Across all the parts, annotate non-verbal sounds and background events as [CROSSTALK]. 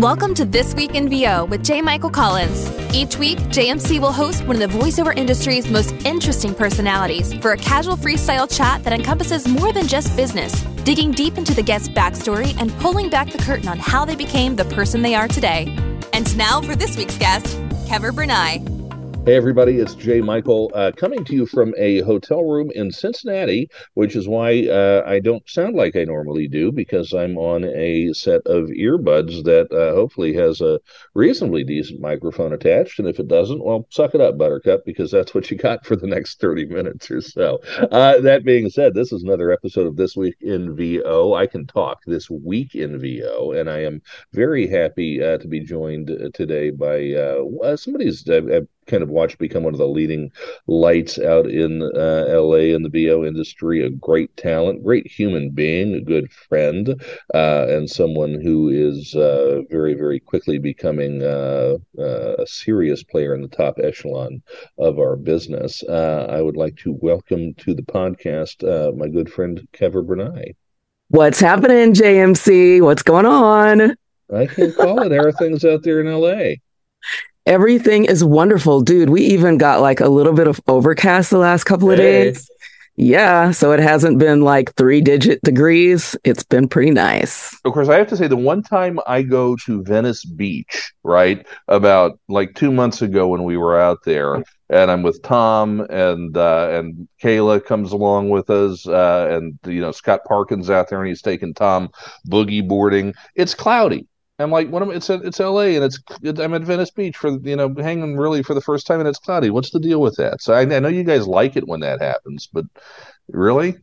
Welcome to This Week in VO with J. Michael Collins. Each week, JMC will host one of the voiceover industry's most interesting personalities for a casual freestyle chat that encompasses more than just business, digging deep into the guest's backstory and pulling back the curtain on how they became the person they are today. And now for this week's guest, Keaver Brenai. Hey, everybody, it's Jay Michael uh, coming to you from a hotel room in Cincinnati, which is why uh, I don't sound like I normally do because I'm on a set of earbuds that uh, hopefully has a reasonably decent microphone attached. And if it doesn't, well, suck it up, Buttercup, because that's what you got for the next 30 minutes or so. Uh, that being said, this is another episode of This Week in VO. I can talk this week in VO, and I am very happy uh, to be joined uh, today by somebody's kind of watched become one of the leading lights out in uh, LA in the VO industry. A great talent, great human being, a good friend, uh, and someone who is uh, very, very quickly becoming uh, uh, a serious player in the top echelon of our business. Uh, I would like to welcome to the podcast my good friend Keaver Brenai. What's happening, JMC? What's going on? I can't call it. How are things out there in LA? [LAUGHS] Everything is wonderful, dude. We even got like a little bit of overcast the last couple of hey. days. Yeah, so it hasn't been like three digit degrees. It's been pretty nice. Of course, I have to say the one time I go to Venice Beach, right, about like two months ago when we were out there, and I'm with Tom and uh, and Kayla comes along with us, uh, and you know Scott Parkins out there and he's taking Tom boogie boarding. It's cloudy, I'm like, what am I it's it's L.A. and it's I'm at Venice Beach for you know hanging really for the first time and it's cloudy. What's the deal with that? So I, I know you guys like it when that happens, but really,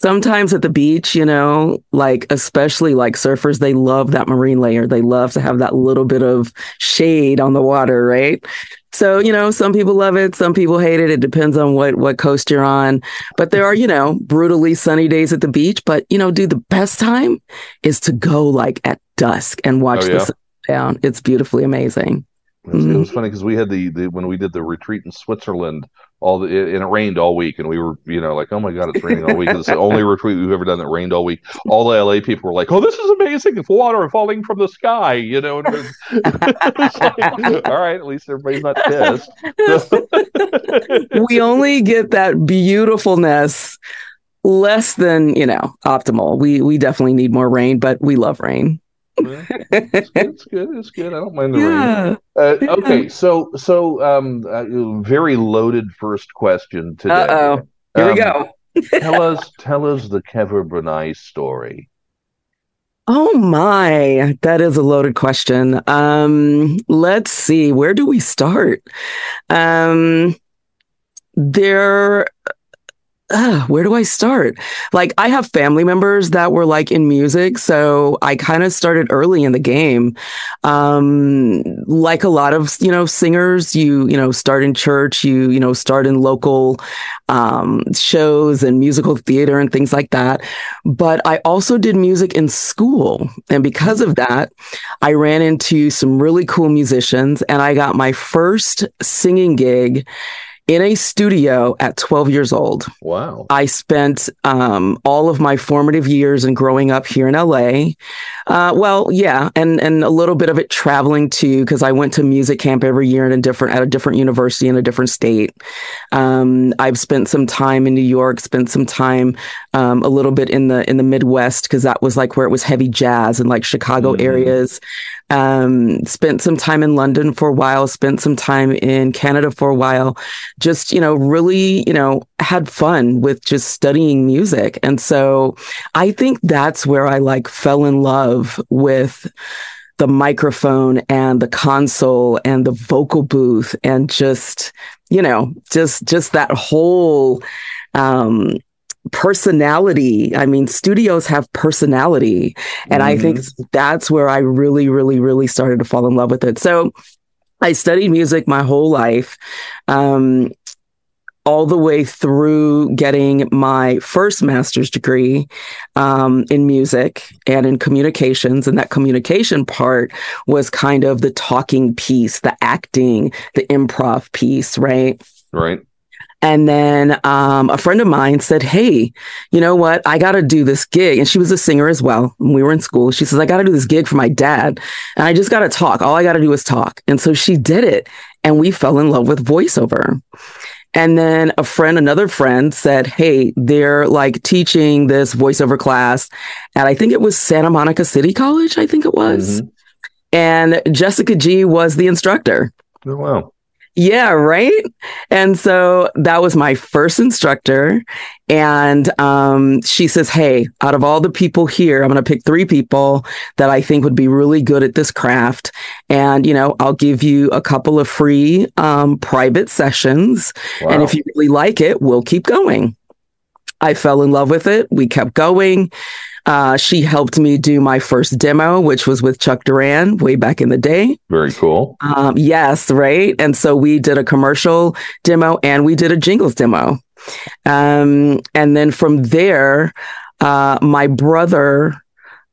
sometimes at the beach, you know, like especially like surfers, they love that marine layer. They love to have that little bit of shade on the water, right? So, you know, some people love it, some people hate it. It depends on what what coast you're on. But there are, you know, brutally sunny days at the beach, but you know, do the best time is to go like at dusk and watch oh, yeah? the sun down. It's beautifully amazing. Mm-hmm. It was funny because we had the, the when we did the retreat in Switzerland, all the it, and it rained all week, and we were you know like oh my god it's raining all week. it's the only retreat we've ever done that rained all week. All the LA people were like, oh this is amazing, it's water falling from the sky, you know. And [LAUGHS] was, like, all right, at least everybody's not pissed. [LAUGHS] [LAUGHS] we only get that beautifulness less than you know optimal. We we definitely need more rain, but we love rain it's, good, it's good. It's good. I don't mind the yeah. rain. Uh, okay, so so um, uh, very loaded first question today. Uh oh. Here um, we go. tell us tell us the Keaver Brenai story. Oh my, that is a loaded question. Um, let's see, where do we start? Um, there uh, where do I start? Like, I have family members that were like in music. So I kind of started early in the game. Um, like a lot of, you know, singers, you, you know, start in church, you, you know, start in local um, shows and musical theater and things like that. But I also did music in school. And because of that, I ran into some really cool musicians and I got my first singing gig in a studio at 12 years old. Wow. I spent um, all of my formative years and growing up here in LA. Uh, well, yeah, and and a little bit of it traveling too, because I went to music camp every year in a different at a different university in a different state. Um, I've spent some time in New York, spent some time um, a little bit in the in the Midwest because that was like where it was heavy jazz and like Chicago mm. areas. Um, spent some time in London for a while, spent some time in Canada for a while, just, you know, really, you know, had fun with just studying music. And so I think that's where I like fell in love with the microphone and the console and the vocal booth and just, you know, just, just that whole, um, personality. I mean, studios have personality. And mm-hmm. I think mm-hmm. that's where I really, really, really started to fall in love with it. So I studied music my whole life. Um, all the way through getting my first master's degree um, in music and in communications. And that communication part was kind of the talking piece, the acting, the improv piece, right? Right. And then um, a friend of mine said, Hey, you know what? I got to do this gig. And she was a singer as well. When we were in school, she says, I got to do this gig for my dad. And I just got to talk. All I got to do is talk. And so she did it. And we fell in love with voiceover. And then a friend, another friend said, Hey, they're like teaching this voiceover class at, I think it was Santa Monica City College, I think it was. Mm-hmm. And Jessica G was the instructor. Oh, wow. Yeah, right. And so that was my first instructor. And um, she says, Hey, out of all the people here, I'm going to pick three people that I think would be really good at this craft. And, you know, I'll give you a couple of free um, private sessions. Wow. And if you really like it, we'll keep going. I fell in love with it. We kept going. Uh, she helped me do my first demo, which was with Chuck Duran way back in the day. Very cool. Um, yes, right. And so we did a commercial demo and we did a jingles demo. Um, and then from there, uh, my brother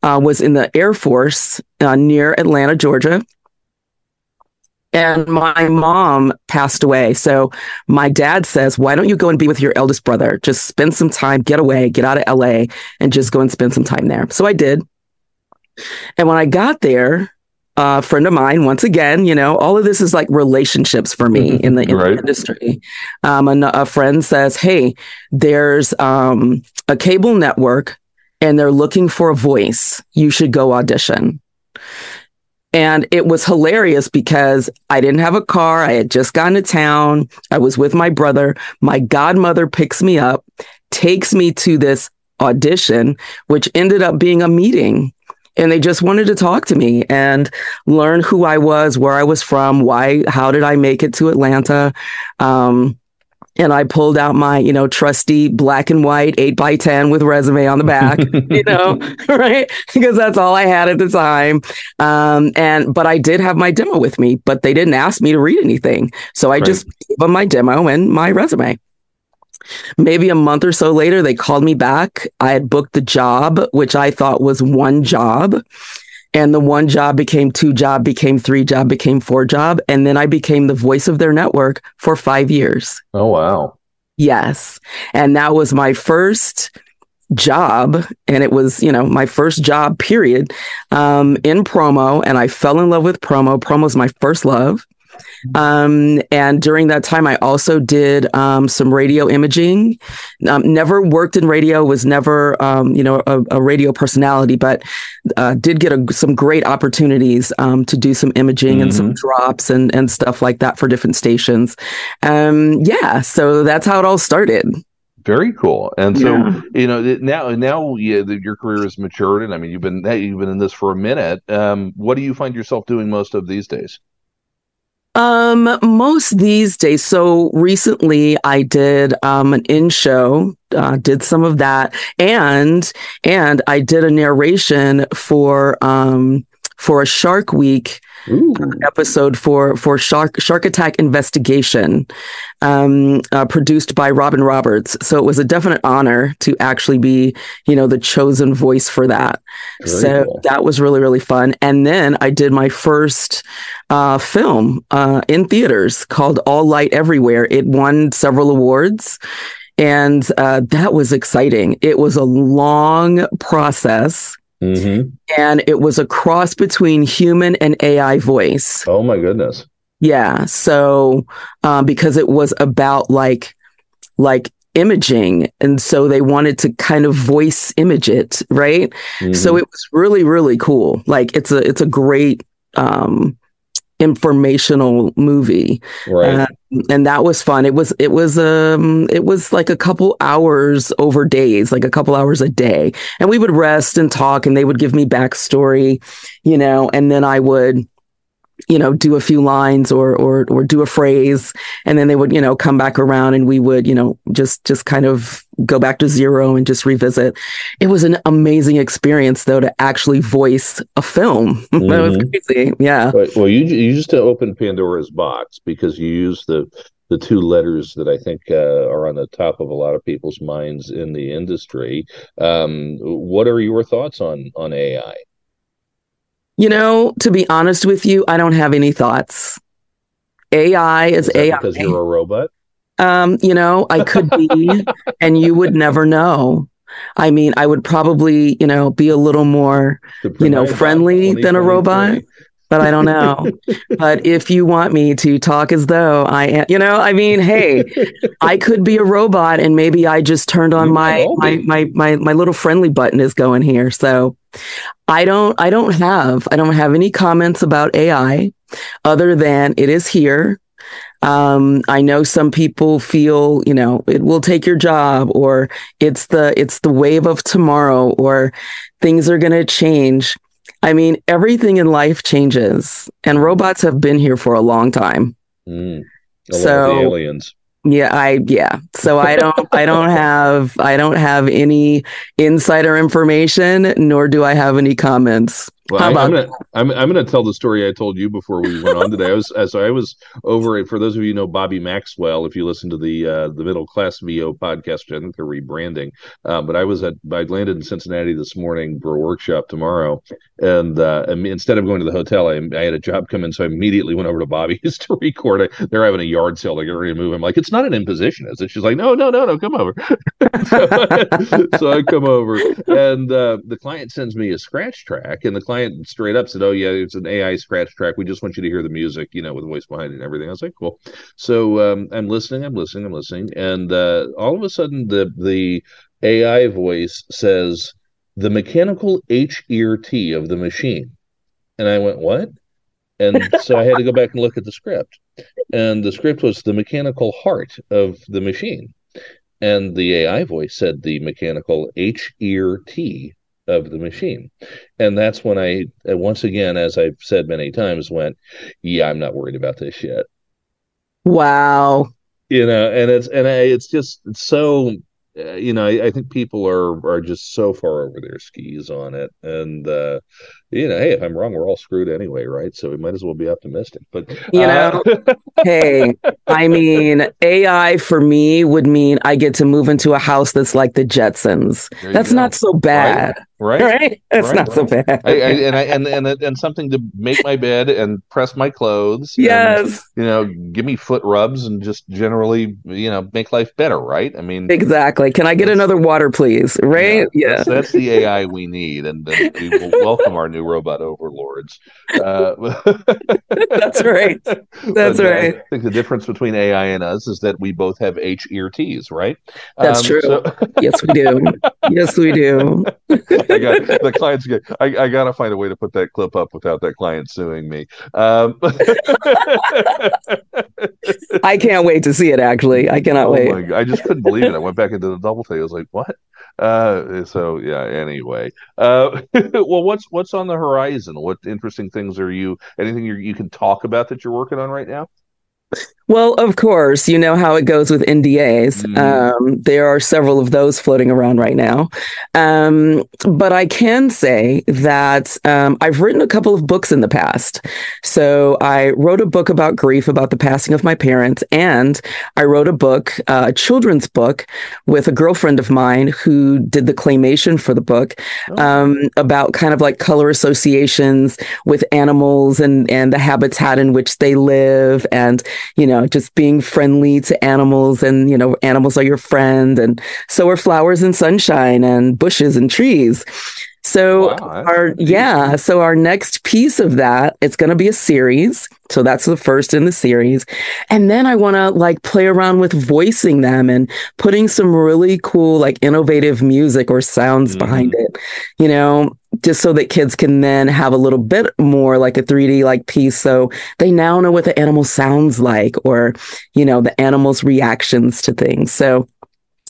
uh, was in the Air Force uh, near Atlanta, Georgia and my mom passed away. So my dad says, Why don't you go and be with your eldest brother? Just spend some time, get away, get out of LA, and just go and spend some time there. So I did. And when I got there, a friend of mine, once again, you know, all of this is like relationships for me in the, in right. the industry. Um, a, a, friend says, Hey, there's um, a cable network and they're looking for a voice. You should go audition. And it was hilarious because I didn't have a car. I had just gotten to town. I was with my brother. My godmother picks me up, takes me to this audition, which ended up being a meeting. And they just wanted to talk to me and learn who I was, where I was from, why, how did I make it to Atlanta? Um, and I pulled out my, you know, trusty black and white eight by 10 with resume on the back, you [LAUGHS] know, [LAUGHS] right? Because that's all I had at the time. Um, and, but I did have my demo with me, but they didn't ask me to read anything. So I right. just gave them my demo and my resume. Maybe a month or so later, they called me back. I had booked the job, which I thought was one job and the one job became two job became three job became four job. And then i became the voice of their network for five years. Oh wow. Yes. And that was my first job. And it was you know my first job period um, in promo. And i fell in love with promo. Promo's my first love um, and during that time, I also did um, some radio imaging. Um, never worked in radio, was never, um, you know, a, a, radio personality, but uh, did get a, some great opportunities um, to do some imaging mm-hmm. and some mm-hmm. drops and, and stuff like that for different stations. Um, yeah, so that's how it all started. Very cool. And so, yeah. you know, now now yeah, your career has matured, and I mean, you've been you've been in this for a minute. Um, what do you find yourself doing most of these days? Um, most these days. So recently, I did um an in show, uh, did some of that, and and I did a narration for um for a Shark Week Ooh. episode for for Shark Shark Attack investigation, um, uh, produced by Robin Roberts. So it was a definite honor to actually be, you know, the chosen voice for that. So cool. that was really really fun. And then I did my first uh, film uh, in theaters called All Light Everywhere. It won several awards. And uh, that was exciting. It was a long process Mm-hmm. And it was a cross between human and AI voice. Oh my goodness. Yeah. So, um, because it was about like, like imaging. And so they wanted to kind of voice image it. Right. Mm-hmm. So it was really, really cool. Like it's a, it's a great, um, informational movie. Right. Uh, and that was fun. It was it was um it was like a couple hours over days, like a couple hours a day. And we would rest and talk and they would give me backstory, you know, and then I would you know do a few lines or or or do a phrase and then they would you know come back around and we would you know just just kind of go back to zero and just revisit it was an amazing experience though to actually voice a film mm-hmm. [LAUGHS] that was mm-hmm. crazy yeah well you you just to open pandora's box because you use the the two letters that I think uh, are on the top of a lot of people's minds in the industry. Um, what are your thoughts on on AI? You know, to be honest with you, I don't have any thoughts. AI is, is AI because you're a robot. Um, you know, I could be, [LAUGHS] and you would never know. I mean, I would probably, you know, be a little more, you know, friendly than a robot, but I don't know. but if you want me to talk as though I am, you know, I mean, hey, I could be a robot and maybe I just turned on my, my, my, my, my little friendly button is going here. So I don't, I don't have, I don't have any comments about AI other than it is here. Um, I know some people feel, you know, it will take your job or it's the it's the wave of tomorrow or things are going to change. I mean, everything in life changes and robots have been here for a long time. Mm, so aliens. Yeah, I yeah. So I don't I don't [LAUGHS] have I don't have any insider information nor do I have any comments. Well, I, am gonna I'm, I'm gonna tell the story I told you before we went on today. I was so I was over for those of you know Bobby Maxwell. If you listen to the uh, the Middle Class VO podcast, which I think they're rebranding, uh, but I was at I landed in Cincinnati this morning for a workshop tomorrow, and, uh, instead of going to the hotel, I, I, had a job come in, so I immediately went over to Bobby's [LAUGHS] to record. They're having a yard sale; they're getting ready to move. I'm like, it's not an imposition, is it? She's like, no, no, no, no, come over. [LAUGHS] so, [LAUGHS] so, I come over, and uh, the client sends me a scratch track, and the client client straight up said, "Oh yeah, it's an AI scratch track. We just want you to hear the music, you know, with voice behind it and everything." I was like, "Cool." So um, I'm listening, I'm listening, I'm listening, and uh, all of a sudden the the AI voice says the mechanical H ear T of the machine, and I went, "What?" And so I had to go back and look at the script, and the script was the mechanical heart of the machine. And the AI voice said the mechanical H ear T of the machine. And that's when I, uh, once again, as I've said many times, went, yeah, I'm not worried about this yet. Wow. You know, and it's, and I, it's just it's so, uh, you know, I, I, think people are, are just so far over their skis on it. And, uh, you know, hey, if I'm wrong, we're all screwed anyway, right? So we might as well be optimistic. But you uh, know, [LAUGHS] hey, I mean, AI for me would mean I get to move into a house that's like the Jetsons. That's not so bad. Right. Right, right. It's right, not right. so bad. I, I, and I and and and something to make my bed and press my clothes. Yes, and, you know, give me foot rubs and just generally, you know, make life better. Right. I mean, exactly. Can I get another water, please? Right. Yeah. yeah. That's, that's, the AI we need, and, and we will welcome our new robot overlords. Uh, [LAUGHS] That's right. [LAUGHS] That's but, right. Uh, I think the difference between AI and us is that we both have H ear T's, right? That's um, true. So... yes, we do. [LAUGHS] Yes, we do. I got the clients. Get, I, I got to find a way to put that clip up without that client suing me. Um, [LAUGHS] I can't wait to see it. Actually, I cannot oh wait. I just couldn't believe it. I went back into the double take. I was like, "What?" Uh, so yeah. Anyway, uh, [LAUGHS] well, what's what's on the horizon? What interesting things are you? Anything you you can talk about that you're working on right now? Well, of course, you know how it goes with NDAs. Mm. Um, there are several of those floating around right now. Um, but I can say that um, I've written a couple of books in the past. So I wrote a book about grief, about the passing of my parents, and I wrote a book, uh, a children's book, with a girlfriend of mine who did the claymation for the book oh. Um, about kind of like color associations with animals and and the habitat in which they live, and you know know, just being friendly to animals and, you know, animals are your friend and so are flowers and sunshine and bushes and trees. So wow, our yeah, so our next piece of that, it's going to be a series. So that's the first in the series. And then I want to like play around with voicing them and putting some really cool like innovative music or sounds mm-hmm. behind it. You know, just so that kids can then have a little bit more like a 3D like piece. So they now know what the animal sounds like or, you know, the animal's reactions to things. So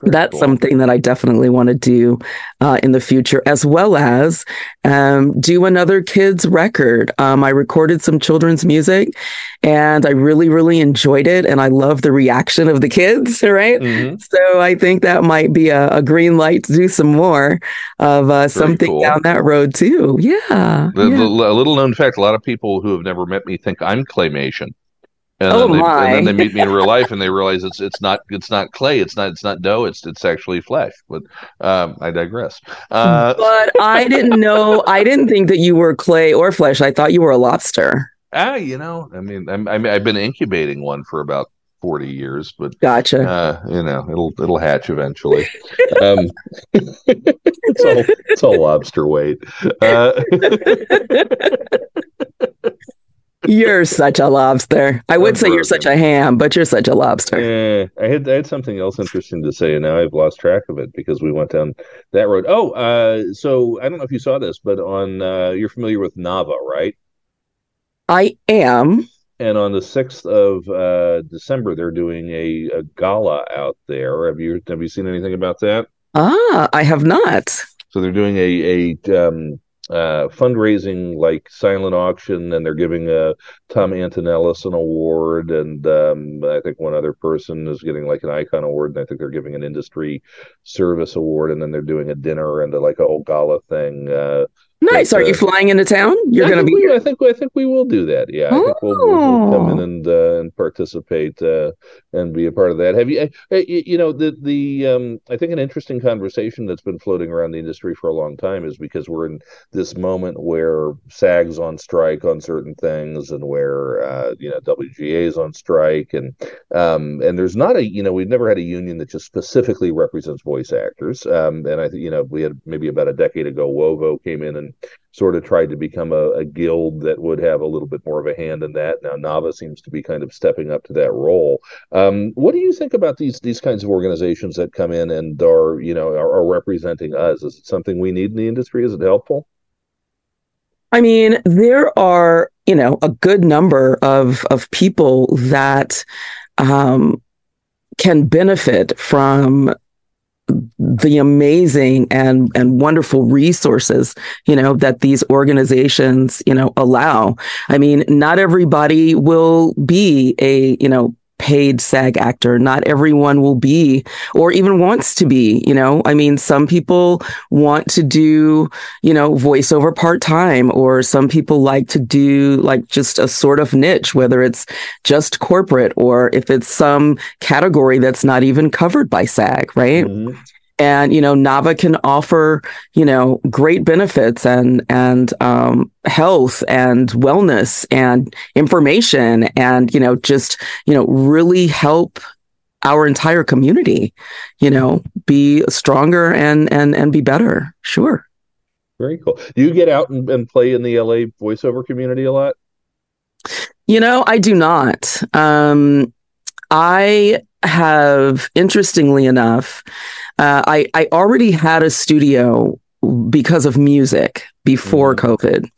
that's cool. something that I definitely want to do uh, in the future, as well as um, do another kids record. Um, I recorded some children's music, and I really, really enjoyed it, and I love the reaction of the kids. [LAUGHS] Right, mm-hmm. so I think that might be a, a, green light to do some more of uh, something cool. down that road too. Yeah, the, yeah. The, a little known fact: a lot of people who have never met me think I'm claymation. And oh then they, my! And then they meet me in real life, and they [LAUGHS] realize it's it's not it's not clay, it's not it's not dough, it's it's actually flesh. But um, I digress. Uh, but I didn't know. I didn't think that you were clay or flesh. I thought you were a lobster. Ah, you know, I mean, I'm, I mean, I've been incubating one for about forty years, but gotcha. Uh, you know, it'll it'll hatch eventually. um, it's all it's all lobster weight. Uh, [LAUGHS] you're such a lobster. I would say you're such a ham, but you're such a lobster. Yeah, I had I had something else interesting to say, and now I've lost track of it because we went down that road. Oh, uh, so I don't know if you saw this, but on uh, you're familiar with Nava, right? I am. And on the sixth of uh, December, they're doing a, a gala out there. Have you have you seen anything about that? Ah, I have not. So they're doing a a um, uh, fundraising like silent auction, and they're giving uh, Tom Antonellis an award, and um, I think one other person is getting like an icon award, and I think they're giving an industry service award, and then they're doing a dinner and a, like a whole gala thing. Uh, Nice. Are uh, you flying into town? You're going to be. We, I think. I think we will do that. Yeah. I think we'll, we'll, come in oh. and uh, and participate uh, and be a part of that. Have you? Uh, you know the the um, I think an interesting conversation that's been floating around the industry for a long time is because we're in this moment where SAG's on strike on certain things and where uh, you know WGA's on strike and um, and there's not a you know we've never had a union that just specifically represents voice actors. Um, and I think you know we had maybe about a decade ago WOVO came in and sort of tried to become a, a, guild that would have a little bit more of a hand in that. Now Nava seems to be kind of stepping up to that role. Um, what do you think about these these kinds of organizations that come in and are you know are, are representing us? Is it something we need in the industry? Is it helpful? I mean, there are you know a good number of of people that um, can benefit from the amazing and and wonderful resources you know that these organizations you know allow. I mean not everybody will be a you know paid SAG actor. Not everyone will be or even wants to be, you know. I mean, some people want to do, you know, voiceover part time, or some people like to do like just a sort of niche, whether it's just corporate or if it's some category that's not even covered by SAG, right? Mm-hmm and you know nava can offer you know great benefits and and um, health and wellness and information and you know just you know really help our entire community you know be stronger and and and be better. Sure. Very cool. Do you get out and, and play in the la voiceover community a lot? You know i do not. Um i have interestingly enough uh, I I already had a studio because of music before mm-hmm. COVID.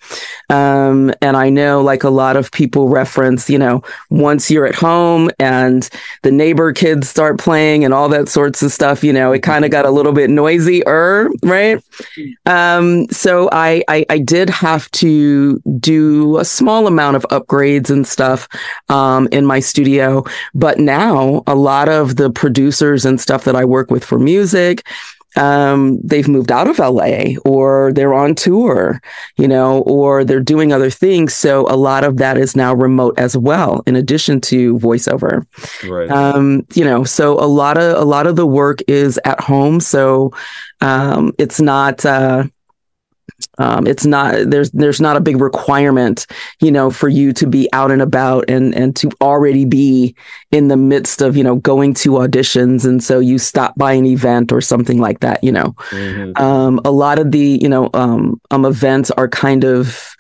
Um, and I know like a lot of people reference, you know, once you're at home and the neighbor kids start playing and all that sorts of stuff, you know, it kind of got a little bit noisier, right? Um, so I, I, I did have to do a small amount of upgrades and stuff um, in my studio. But now a lot of the producers and stuff that I work with for music, um, they've moved out of LA or they're on tour, you know, or they're doing other things. So a lot of that is now remote as well, in addition to voiceover. Right. Um, you know, so a lot of a lot of the work is at home. So um, it's not. Uh, um, it's not there's there's not a big requirement, you know, for you to be out and about and and to already be in the midst of you know going to auditions, and so you stop by an event or something like that. You know, mm-hmm. um, a lot of the you know um, um events are kind of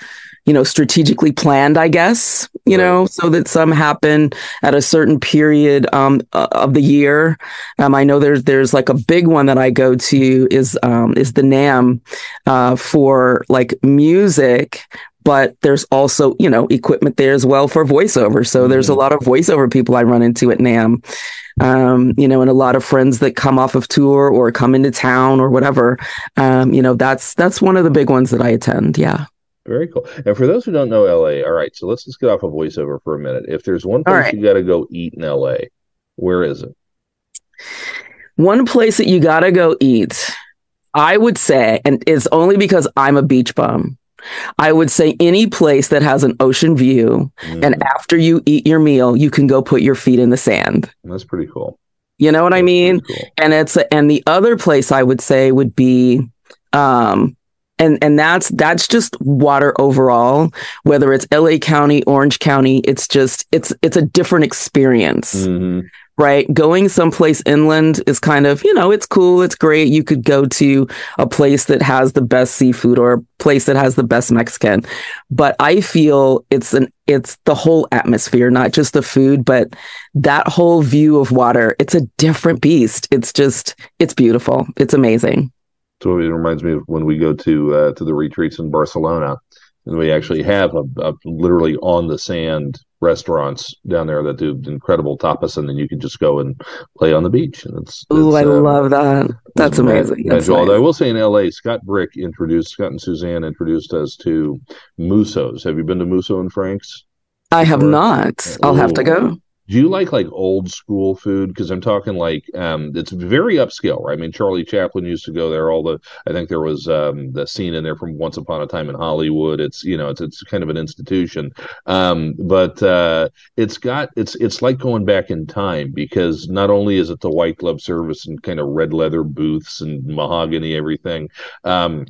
you know, strategically planned, I guess, you right. know, so that some happen at a certain period um, of the year. Um, I know there's there's like a big one that I go to is um, is the NAMM uh, for like music, but there's also you know equipment there as well for voiceover. So mm-hmm. there's a lot of voiceover people I run into at NAMM Um, you know, and a lot of friends that come off of tour or come into town or whatever. Um, you know, that's that's one of the big ones that I attend. Yeah. Very cool. And for those who don't know LA, all right, so let's just get off of voiceover for a minute. If there's one place right. you got to go eat in LA, where is it? One place that you got to go eat, I would say, and it's only because I'm a beach bum. I would say any place that has an ocean view, mm. and after you eat your meal, you can go put your feet in the sand. That's pretty cool. You know what That's I mean? Cool. And it's and the other place I would say would be um and and that's that's just water overall. Whether it's la county orange county it's just it's it's a different experience mm-hmm. right? Going someplace inland is kind of you know it's cool it's great. You could go to a place that has the best seafood or a place that has the best mexican. But i feel it's an it's the whole atmosphere not just the food but that whole view of water it's a different beast. It's just it's beautiful. It's amazing so it reminds me of when we go to uh, to the retreats in Barcelona, and we actually have a, a, literally on the sand restaurants down there that do incredible tapas, and then you can just go and play on the beach. And it's, oh, I uh, love that. That's amazing. That's nice. I will say in L.A., Scott Brick introduced Scott and Suzanne introduced us to Mussos. Have you been to Musso and Frank's? I have not. I'll have to go do you like like old school food? Because i'm talking like um it's very upscale right? I mean charlie chaplin used to go there all the i think there was um the scene in there from once upon a time in hollywood. It's you know it's it's kind of an institution. Um but uh it's got it's it's like going back in time because not only is it the white glove service and kind of red leather booths and mahogany everything um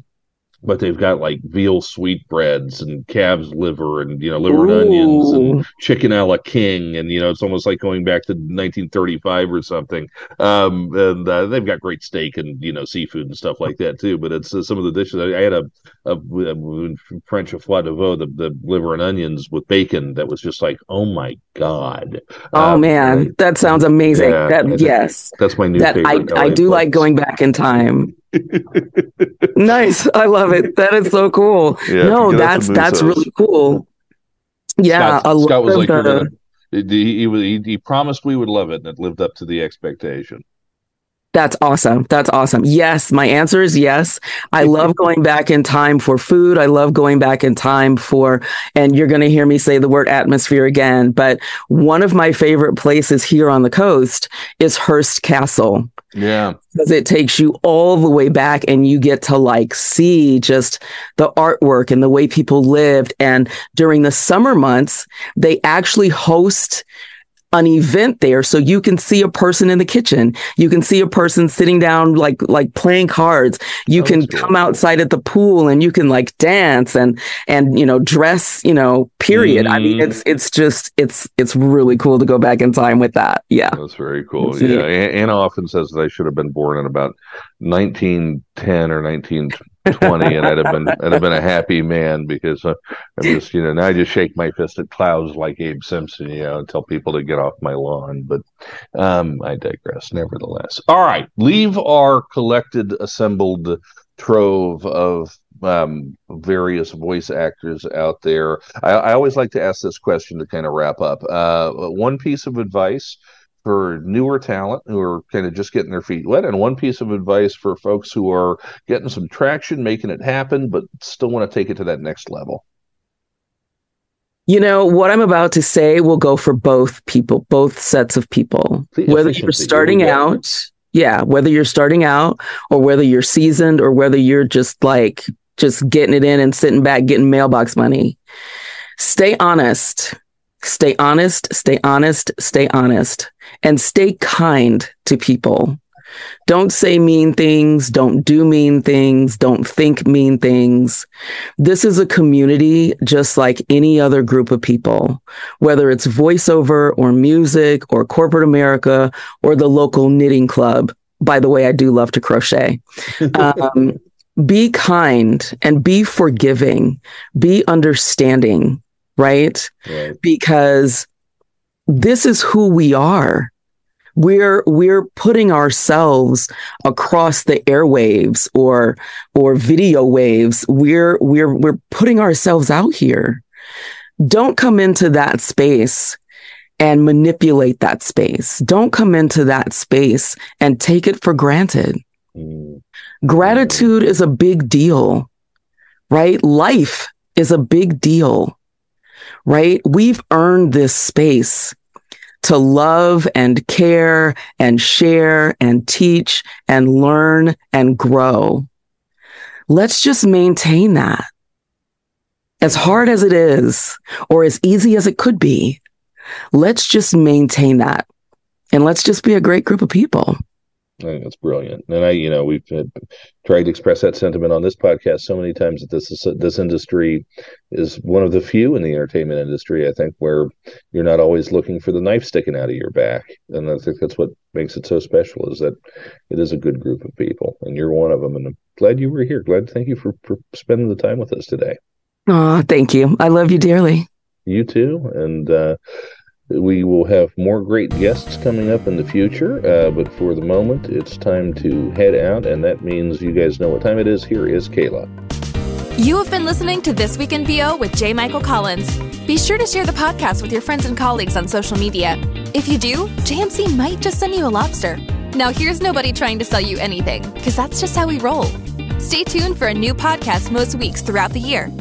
but they've got like veal sweetbreads and calves liver and you know liver Ooh. and onions and chicken a la king and you know it's almost like going back to 1935 or something. Um, and uh, they've got great steak and you know seafood and stuff like that too but it's uh, some of the dishes I, I had a, a, a, French of foie de veau the, the liver and onions with bacon that was just like oh my god. Oh um, man. that sounds amazing. Yeah, that, yes. that's my new that favorite I, I do place. like going back in time nice. I love it. That is so cool. Yeah, no, that's that's really cool. Yeah, Scott, Scott was like, the... he, he, he promised we would love it, and it lived up to the expectation. That's awesome. That's awesome. Yes, my answer is yes. I mm-hmm. love going back in time for food. I love going back in time for, and you're going to hear me say the word atmosphere again, but one of my favorite places here on the coast is Hearst Castle. Yeah. Because it takes you all the way back and you get to like see just the artwork and the way people lived. And during the summer months, they actually host an event there. So you can see a person in the kitchen. You can see a person sitting down like like playing cards. You can come outside at the pool and you can like dance and and you know dress you know period. Mm. i mean it's mm-hmm. it's just it's it's really cool to go back in time with that. Yeah. That's very cool. Yeah. Anna often says that i should have been born in about 1910 or 19 20 and I'd have been I'd have been a happy man because uh, I'm [LAUGHS] just you know now I just shake my fist at clouds like Abe Simpson you know and tell people to get off my lawn but um, I digress nevertheless. All right leave our collected assembled trove of um, various voice actors out there. I, I always like to ask this question to kind of wrap up. Uh, one piece of advice for newer talent who are kind of just getting their feet wet, and one piece of advice for folks who are getting some traction, making it happen, but still want to take it to that next level? You know, what I'm about to say will go for both people, both sets of people. Whether you're starting out, yeah, whether you're starting out or whether you're seasoned or whether you're just like just getting it in and sitting back getting mailbox money. Stay honest Stay honest, stay honest, stay honest, and stay kind to people. Don't say mean things. Don't do mean things. Don't think mean things. This is a community just like any other group of people, whether it's voiceover or music or corporate America or the local knitting club. By the way, I do love to crochet. [LAUGHS] Um, be kind and be forgiving, be understanding right? right? Because this is who we are. We're we're putting ourselves across the airwaves or or video waves. We're we're we're putting ourselves out here. Don't come into that space and manipulate that space. Don't come into that space and take it for granted. Mm. Gratitude is a big deal, right? Life is a big deal right? We've earned this space to love and care and share and teach and learn and grow. Let's just maintain that. As hard as it is, or as easy as it could be, let's just maintain that. And let's just be a great group of people. I think that's brilliant. And I, you know, we've tried to express that sentiment on this podcast so many times that this is, this industry is one of the few in the entertainment industry, I think, where you're not always looking for the knife sticking out of your back. And I think that's what makes it so special is that it is a good group of people, and you're one of them. And I'm glad you were here. Glad. Thank you for, for spending the time with us today. Oh, thank you. I love you dearly. You too. And, uh, we will have more great guests coming up in the future, uh, but for the moment, it's time to head out, and that means you guys know what time it is. Here is Kayla. You have been listening to This Week in VO with J. Michael Collins. Be sure to share the podcast with your friends and colleagues on social media. If you do, JMC might just send you a lobster. Now, here's nobody trying to sell you anything, because that's just how we roll. Stay tuned for a new podcast most weeks throughout the year.